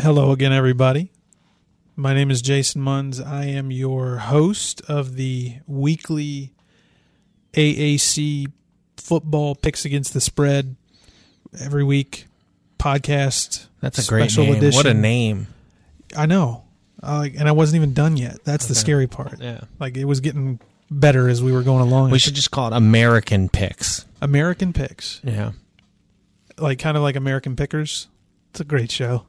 Hello again, everybody. My name is Jason Munz. I am your host of the weekly AAC football picks against the spread every week podcast. That's a great special name. edition. What a name. I know, uh, and I wasn't even done yet. That's the scary part. Yeah. Like it was getting better as we were going along. We should just call it American Picks. American picks, Yeah. like kind of like American Pickers. It's a great show.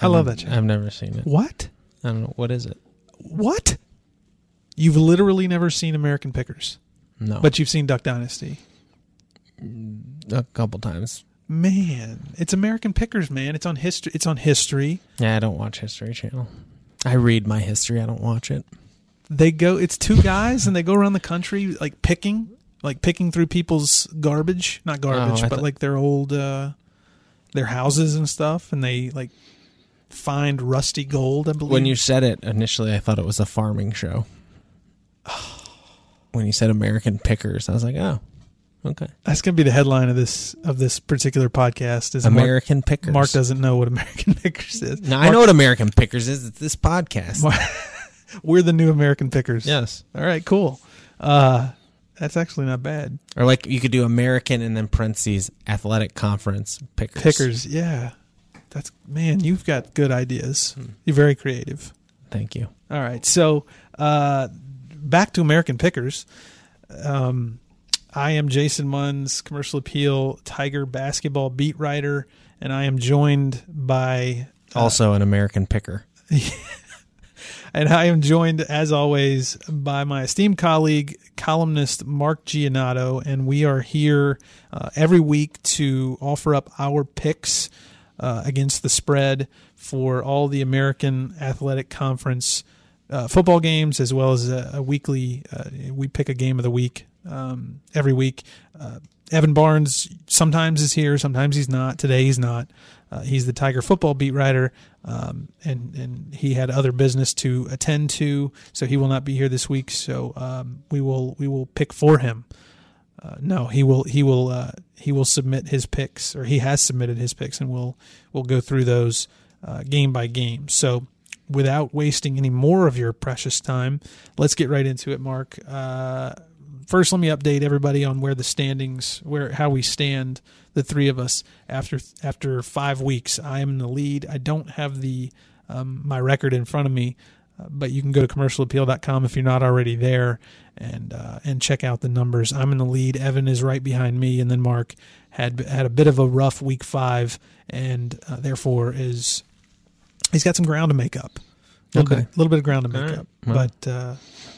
I love that show. I've never seen it. What? I don't know. What is it? What? You've literally never seen American Pickers, No. but you've seen Duck Dynasty. a couple times. Man, it's American Pickers, man. It's on history. It's on history. Yeah, I don't watch History Channel. I read my history. I don't watch it. They go. It's two guys, and they go around the country like picking, like picking through people's garbage, not garbage, Oh, but thought- like their old, uh their houses and stuff, and they like find rusty gold. I believe. When you said it initially, I thought it was a farming show. when you said American Pickers, I was like, oh, okay. that's gonna be the headline of this of this particular podcast. Is Mark, American Pickers. Mark doesn't know what American Pickers is. No, I know what American Pickers is. It's this podcast. Mark- We're the new American Pickers. yes. All right, cool. Uh, that's actually not bad. Or like you could do American and then parentheses athletic conference pickers. Pickers, yeah. That's man, you've got good ideas. Hmm. You're very creative. Thank you. All right, so uh, back to American Pickers. Um, I am Jason Munz, commercial appeal Tiger basketball beat writer, and I am joined by Also an American picker. And I am joined, as always, by my esteemed colleague, columnist Mark Giannotto, and we are here uh, every week to offer up our picks uh, against the spread for all the American Athletic Conference uh, football games, as well as a, a weekly. Uh, we pick a game of the week um, every week. Uh, Evan Barnes sometimes is here, sometimes he's not. Today he's not. Uh, he's the Tiger football beat writer, um, and and he had other business to attend to, so he will not be here this week. So um, we will we will pick for him. No, he will he will he will submit his picks, or he has submitted his picks, and we'll we'll go through those uh, game by game. So without wasting any more of your precious time, let's get right into it, Mark. Uh, first, let me update everybody on where the standings, where how we stand, the three of us after after five weeks. I am in the lead. I don't have the um, my record in front of me, uh, but you can go to commercialappeal.com if you're not already there and uh, and check out the numbers. I'm in the lead. Evan is right behind me, and then Mark had had a bit of a rough week five, and uh, therefore is he's got some ground to make up. A little, Okay. bit, little bit of ground to make right. up, Well. but uh,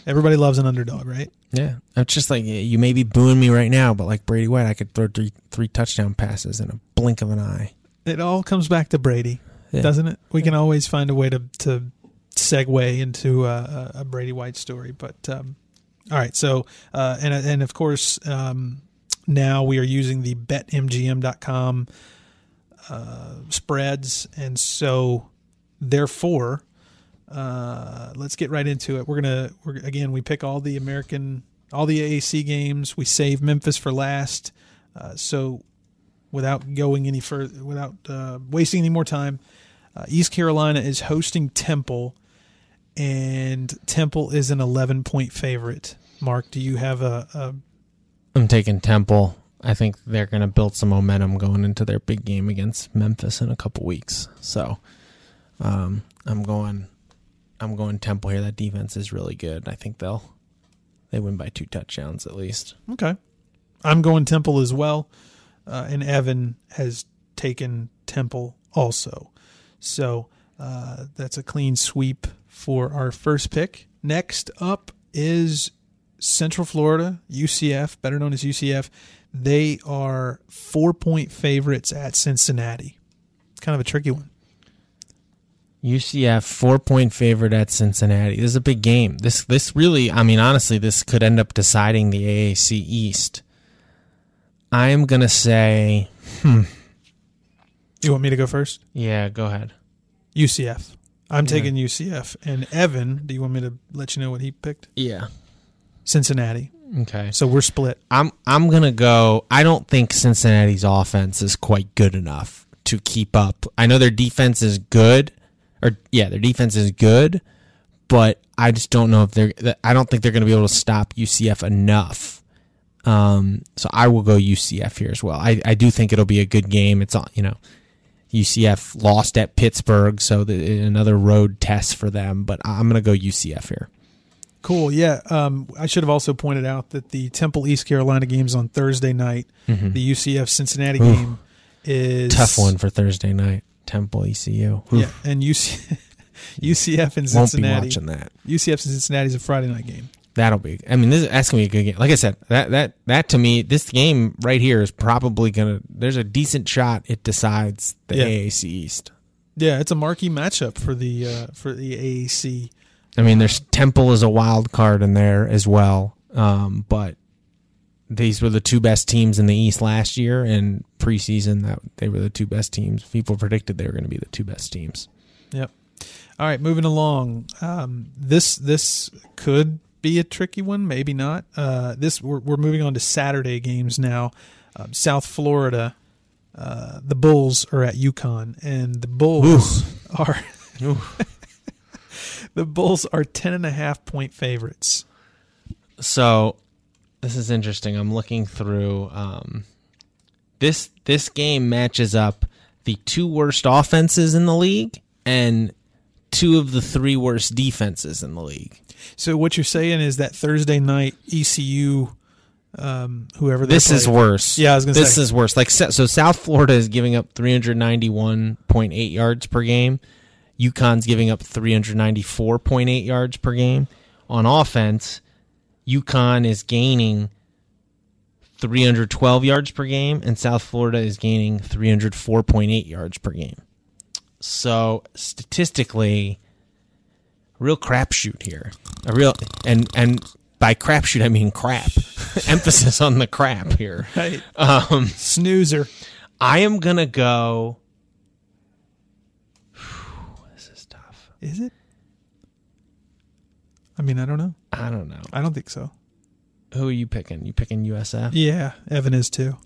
everybody loves an underdog, right? Yeah, it's just like you may be booing me right now, but like Brady White, I could throw three three touchdown passes in a blink of an eye. It all comes back to Brady, Yeah. doesn't it? We can always find a way to to segue into a, a Brady White story. But um, all right, so uh, and and of course um, now we are using the BetMGM.com uh, spreads, and so therefore. Uh, let's get right into it. We're gonna we're again we pick all the American all the AAC games. We save Memphis for last. Uh, so without going any further, without uh, wasting any more time, uh, East Carolina is hosting Temple, and Temple is an 11 point favorite. Mark, do you have a, a I'm taking Temple. I think they're going to build some momentum going into their big game against Memphis in a couple weeks. So, um, I'm going, I'm going Temple here. That defense is really good. I think they'll, they win by two touchdowns at least. okay? I'm going Temple as well, uh, and Evan has taken Temple also. So uh, that's a clean sweep for our first pick. Next up is Central Florida, UCF, better known as UCF. They are four point favorites at Cincinnati. It's kind of a tricky one. UCF four point favorite at Cincinnati. This is a big game. This this really, I mean, honestly, this could end up deciding the AAC East. I'm gonna say, hmm. You want me to go first? yeah, go ahead. UCF. I'm taking UCF. And Evan, do you want me to let you know what he picked? Yeah. Cincinnati. Okay. So we're split. I'm I'm gonna go. I don't think Cincinnati's offense is quite good enough to keep up. I know their defense is good, or yeah, their defense is good, but I just don't know if they're. I don't think they're going to be able to stop UCF enough. Um, so I will go UCF here as well. I, I do think it'll be a good game. It's on, you know, UCF lost at Pittsburgh, so the, another road test for them. But I'm going to go UCF here. Cool. Yeah. Um, I should have also pointed out that the Temple East Carolina games on Thursday night. The UCF Cincinnati game is Tough one for Thursday night. Temple ECU. Oof. Yeah, and UC, UCF and Won't be watching that. UCF and Cincinnati is a Friday night game. That'll be. I mean, this that's gonna be a good game. Like I said, that that that to me, this game right here is probably gonna. There's a decent shot it decides the Yeah. AAC East. Yeah, it's a marquee matchup for the uh, for the AAC. I mean, there's Temple is a wild card in there as well. Um, but these were the two best teams in the East last year, and preseason that they were the two best teams. People predicted they were going to be the two best teams. Yep. All right, moving along. Um, this this could be a tricky one, maybe not. Uh, this we're, we're moving on to Saturday games now. Um, South Florida, uh, the Bulls are at UConn, and the Bulls are the Bulls are ten and a half point favorites. So this is interesting. I'm looking through um, this this game matches up the two worst offenses in the league and two of the three worst defenses in the league. So what you're saying is that Thursday night ECU, um, whoever This is worse. Yeah, I was gonna this say. is worse. Like so, so South Florida is giving up 391.8 yards per game. UConn's giving up 394.8 yards per game. On offense, UConn is gaining 312 yards per game, and South Florida is gaining 304.8 yards per game. So statistically, real crapshoot here. A real and and by crapshoot I mean crap. Emphasis on the crap here. Right. Um, snoozer. I am gonna go. this is tough. Is it? I mean, I don't know. I don't know. I don't think so. Who are you picking? You picking USF? Yeah, Evan is too.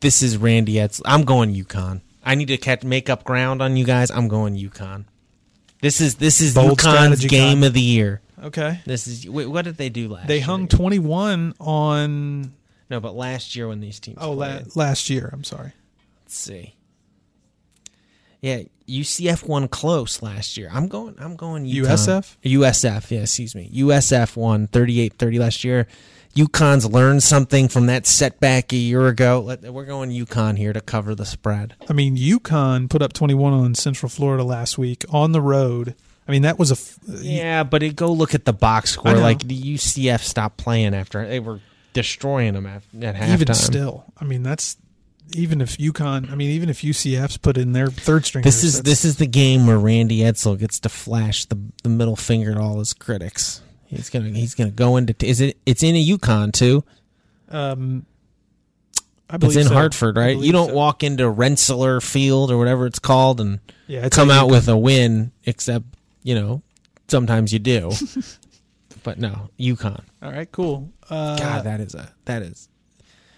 This is Randy Edsall. I'm going UConn. I need to catch make up ground on you guys. I'm going UConn. This is this is Bold UConn's strategy, game Con. of the year. Okay. This is wait, what did they do last? They year? hung 21 on no, but last year when these teams. oh la- last year. I'm sorry. Let's see. Yeah, UCF won close last year. I'm going. I'm going UConn. USF? USF. Yeah, excuse me. USF won 38-30 last year. UConn's learned something from that setback a year ago. We're going UConn here to cover the spread. I mean, UConn put up 21 on Central Florida last week on the road. I mean, that was a f- Yeah, but it, go look at the box score. Like the UCF stopped playing after they were destroying them at, at halftime. even still. I mean, that's even if UConn. I mean, even if UCF's put in their third string. This is this is the game where Randy Edsall gets to flash the the middle finger to all his critics. He's gonna he's gonna go into is it it's in a UConn too. Um, I It's in so. Hartford, right? You don't so. walk into Rensselaer Field or whatever it's called and Yeah, come out UConn. with a win. Except you know sometimes you do, but no UConn. All right, cool. Uh, God, that is a that is.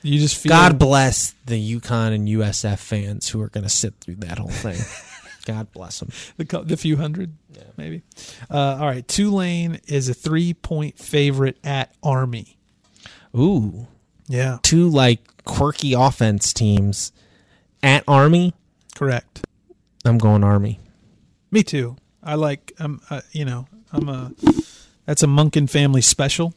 You just feel God bless the UConn and USF fans who are going to sit through that whole thing. God bless them. the the few hundred, maybe. Uh, all right, Tulane is a three point favorite at Army. Ooh, Yeah, two like quirky offense teams at Army. correct. I'm going Army. Me too. I like. Um, uh, you know, I'm a. That's a Monken family special.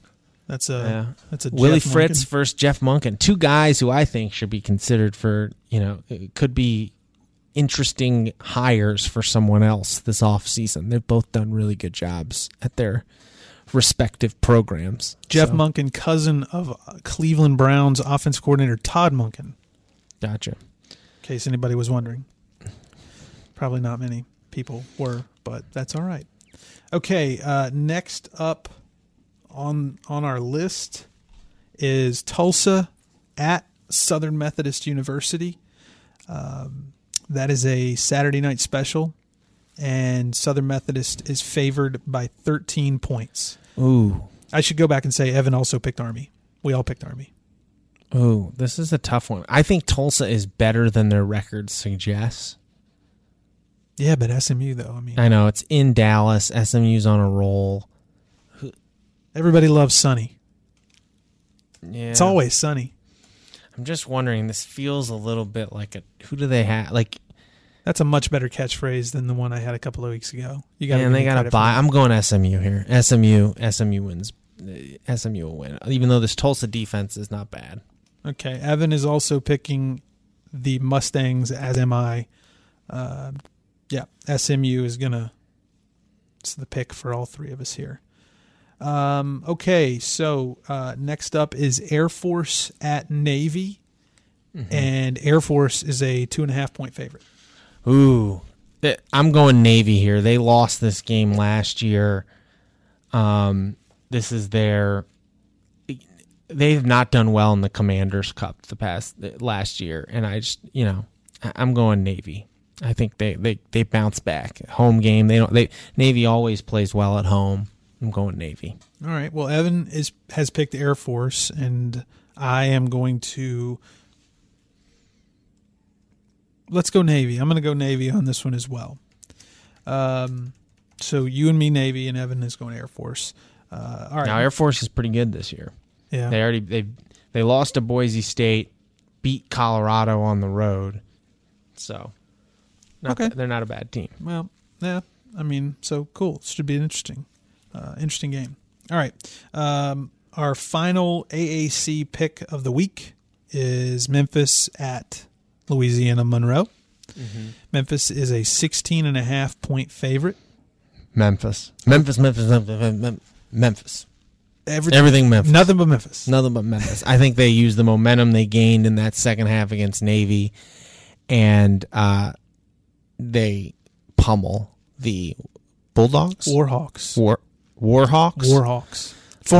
That's a. Yeah. That's a Willie Jeff Fritz Monken. versus Jeff Monken. Two guys who I think should be considered for, you know, could be interesting hires for someone else this off season. They've both done really good jobs at their respective programs. Jeff So, Monken, cousin of Cleveland Browns offense coordinator Todd Monken. Gotcha. In case anybody was wondering. Probably not many people were, but that's all right. Okay, uh, next up on on our list is Tulsa at Southern Methodist University. Um, that is a Saturday night special, and Southern Methodist is favored by 13 points. Ooh. I should go back and say Evan also picked Army. We all picked Army. Ooh, this is a tough one. I think Tulsa is better than their record suggests. Yeah, but SMU though. I mean, I know it's in Dallas. SMU's on a roll. Everybody loves Sunny. Yeah, It's always Sunny. I'm just wondering. This feels a little bit like a. Who do they have? Like, That's a much better catchphrase than the one I had a couple of weeks ago. You got and they got to buy. I'm going SMU here. SMU. SMU wins. Uh, SMU will win, even though this Tulsa defense is not bad. Okay, Evan is also picking the Mustangs, as am I. Uh, yeah, SMU is gonna. It's the pick for all three of us here. Um, okay, so uh, next up is Air Force at Navy, and Air Force is a two and a half point favorite. Ooh, I'm going Navy here. They lost this game last year. Um, this is their. They've not done well in the Commanders Cup the past last year, and I just you know I'm going Navy. I think they they they bounce back. Home game. They don't. They Navy always plays well at home. I'm going Navy. All right. Well, Evan is has picked Air Force, and I am going to. Let's go Navy. I'm going to go Navy on this one as well. Um, so you and me Navy, and Evan is going Air Force. Uh, all right. Now Air Force is pretty good this year. yeah. They already they they lost to Boise State, beat Colorado on the road, so Okay. they're not a bad team. Well, yeah. I mean, so cool. Should be interesting, uh, interesting game. All right. Um, our final AAC pick of the week is Memphis at Louisiana Monroe. Memphis is a 16 and a half point favorite. Memphis, Memphis, Memphis, Memphis, Mem- Memphis. Everything, Everything Memphis. nothing but Memphis. Nothing but Memphis. I think they used the momentum they gained in that second half against Navy, and uh, they pummel the Bulldogs. Warhawks. War Warhawks. Warhawks.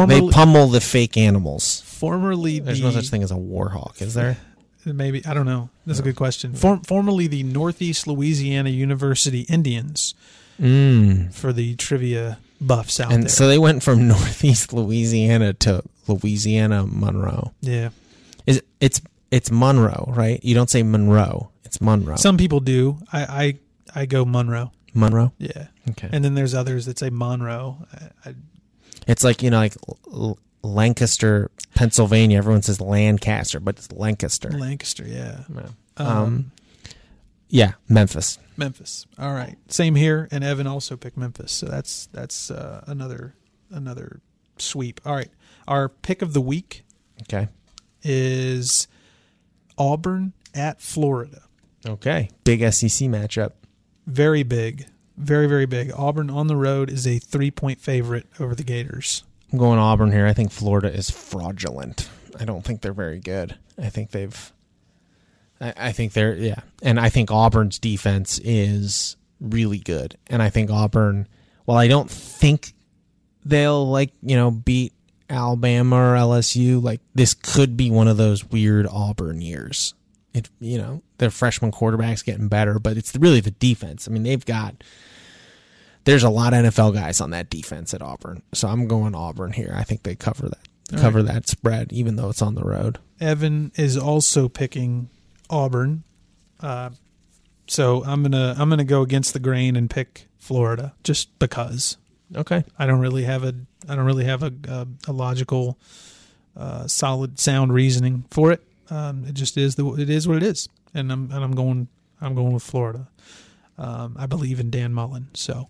They pummel the fake animals. formerly There's the no such thing as a warhawk, is there? maybe I don't know. That's a good question. Form, formerly the Northeast Louisiana University Indians Mm. for the trivia buffs out there. And there. so they went from Northeast Louisiana to Louisiana Monroe. yeah. Is it's it's Monroe, right? You don't say Monroe. It's Monroe. Some people do. I, I I go Monroe. Monroe. Yeah. Okay. And then there's others that say Monroe. I, I, It's like you know, like L- Lancaster, Pennsylvania. Everyone says Lancaster, but it's Lancaster. Lancaster. Yeah. Yeah. Um, Um, yeah, Memphis. Memphis. All right. Same here. And Evan also picked Memphis. So that's that's uh, another another sweep. All right. Our pick of the week Okay. is Auburn at Florida. Okay. Big SEC matchup. Very big. Very very big. Auburn on the road is a three point favorite over the Gators. I'm going Auburn here. I think Florida is fraudulent. I don't think they're very good. I think they've. I, I think they're yeah, and I think Auburn's defense is really good, and I think Auburn. While I don't think they'll like you know beat Alabama or LSU, like this could be one of those weird Auburn years. It you know their freshman quarterback's getting better, but it's really the defense. I mean they've got there's a lot of NFL guys on that defense at Auburn. So I'm going Auburn here. I think they cover that All cover that spread, even though it's on the road. Evan is also picking Auburn. Uh, so I'm gonna I'm gonna go against the grain and pick Florida just because Okay. I don't really have a I don't really have a a, a logical, uh, solid, sound reasoning for it. Um, it just is the it is what it is, and I'm and I'm going I'm going with Florida. Um, I believe in Dan Mullen, so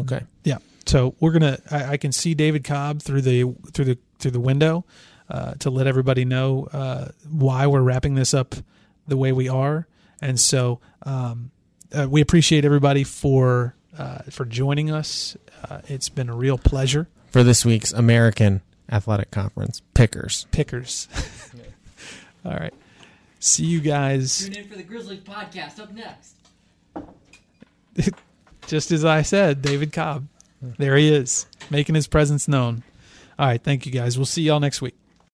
Okay. yeah. So we're gonna. I, I can see David Cobb through the through the through the window uh, to let everybody know uh, why we're wrapping this up the way we are, and so um, uh, we appreciate everybody for uh, for joining us. Uh, it's been a real pleasure. For this week's American Athletic Conference pickers. Pickers. All right. See you guys. Tune in for the Grizzlies podcast up next. Just as I said, David Cobb. There he is, making his presence known. All right. Thank you guys. We'll see y'all next week.